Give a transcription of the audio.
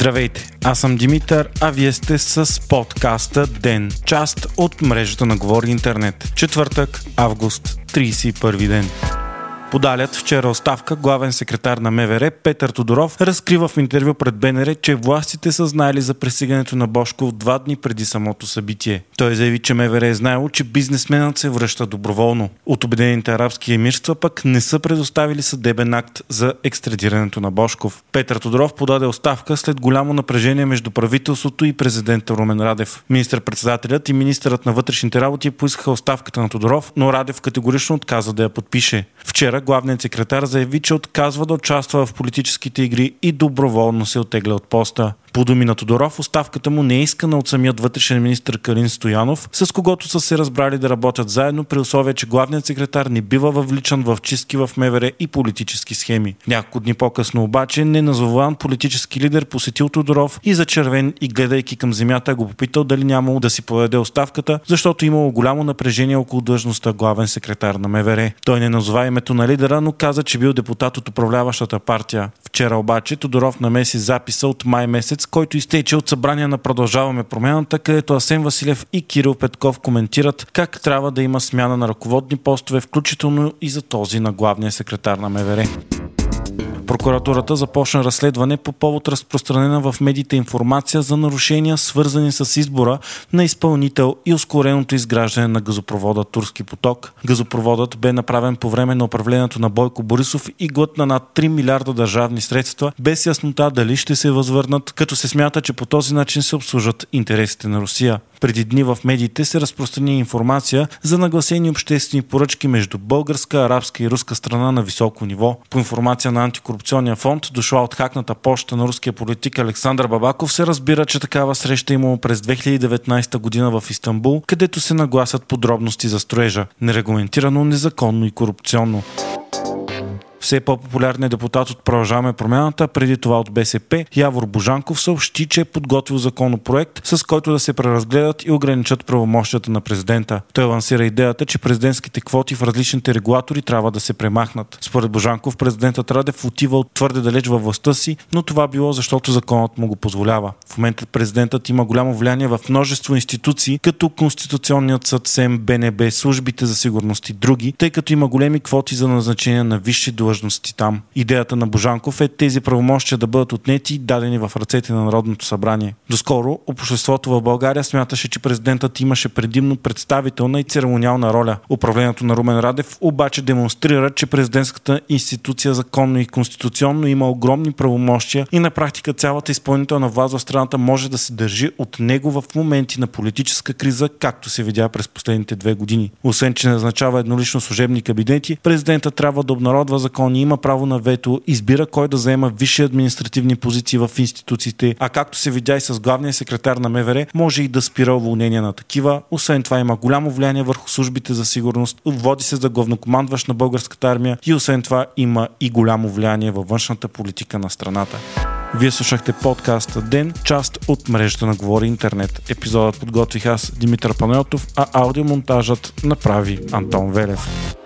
Здравейте, аз съм Димитър, а вие сте с подкаста Ден, част от мрежата на Говори Интернет. Четвъртък, август, 31 ден. Подалят вчера оставка главен секретар на МВР Петър Тодоров разкрива в интервю пред БНР, че властите са знаели за пресигането на Бошков два дни преди самото събитие. Той заяви, че МВР е знаело, че бизнесменът се връща доброволно. От Обединените арабски емирства пък не са предоставили съдебен акт за екстрадирането на Бошков. Петър Тодоров подаде оставка след голямо напрежение между правителството и президента Румен Радев. Министър-председателят и министърът на вътрешните работи поискаха оставката на Тодоров, но Радев категорично отказа да я подпише. Вчера Вчера главният секретар заяви, че отказва да участва в политическите игри и доброволно се отегля от поста. По думи на Тодоров, оставката му не е искана от самият вътрешен министр Калин Стоянов, с когото са се разбрали да работят заедно при условие, че главният секретар не бива въвличан в чистки в МВР и политически схеми. Няколко дни по-късно обаче неназован политически лидер посетил Тодоров и за червен и гледайки към земята го попитал дали нямало да си подаде оставката, защото имало голямо напрежение около длъжността главен секретар на МВР. Той не назова името на лидера, но каза, че бил депутат от управляващата партия. Вчера обаче Тодоров намеси записа от май месец, който изтече от събрание на Продължаваме промяната, където Асен Василев и Кирил Петков коментират как трябва да има смяна на ръководни постове, включително и за този на главния секретар на МВР. Прокуратурата започна разследване по повод разпространена в медиите информация за нарушения, свързани с избора на изпълнител и ускореното изграждане на газопровода Турски поток. Газопроводът бе направен по време на управлението на Бойко Борисов и глътна над 3 милиарда държавни средства, без яснота дали ще се възвърнат, като се смята, че по този начин се обслужат интересите на Русия. Преди дни в медиите се разпространи информация за нагласени обществени поръчки между българска, арабска и руска страна на високо ниво. По информация на антикорупционния фонд, дошла от хакната почта на руския политик Александър Бабаков, се разбира, че такава среща имало през 2019 година в Истанбул, където се нагласят подробности за строежа, нерегламентирано, незаконно и корупционно все по-популярният депутат от Продължаваме промяната, преди това от БСП, Явор Божанков съобщи, че е подготвил законопроект, с който да се преразгледат и ограничат правомощията на президента. Той лансира идеята, че президентските квоти в различните регулатори трябва да се премахнат. Според Божанков, президентът Радев отива твърде далеч във властта си, но това било защото законът му го позволява. В момента президентът има голямо влияние в множество институции, като Конституционният съд, СЕМ, БНБ, службите за сигурност и други, тъй като има големи квоти за назначение на висши длъжности там. Идеята на Божанков е тези правомощия да бъдат отнети и дадени в ръцете на Народното събрание. Доскоро обществото в България смяташе, че президентът имаше предимно представителна и церемониална роля. Управлението на Румен Радев обаче демонстрира, че президентската институция законно и конституционно има огромни правомощия и на практика цялата изпълнителна власт в страната може да се държи от него в моменти на политическа криза, както се видя през последните две години. Освен, че назначава еднолично служебни кабинети, президента трябва да обнародва закон закони, има право на вето, избира кой да заема висши административни позиции в институциите, а както се видя и с главния секретар на МВР, може и да спира уволнение на такива. Освен това има голямо влияние върху службите за сигурност, води се за главнокомандващ на българската армия и освен това има и голямо влияние във външната политика на страната. Вие слушахте подкаста Ден, част от мрежата на Говори Интернет. Епизодът подготвих аз, Димитър Панелтов, а аудиомонтажът направи Антон Велев.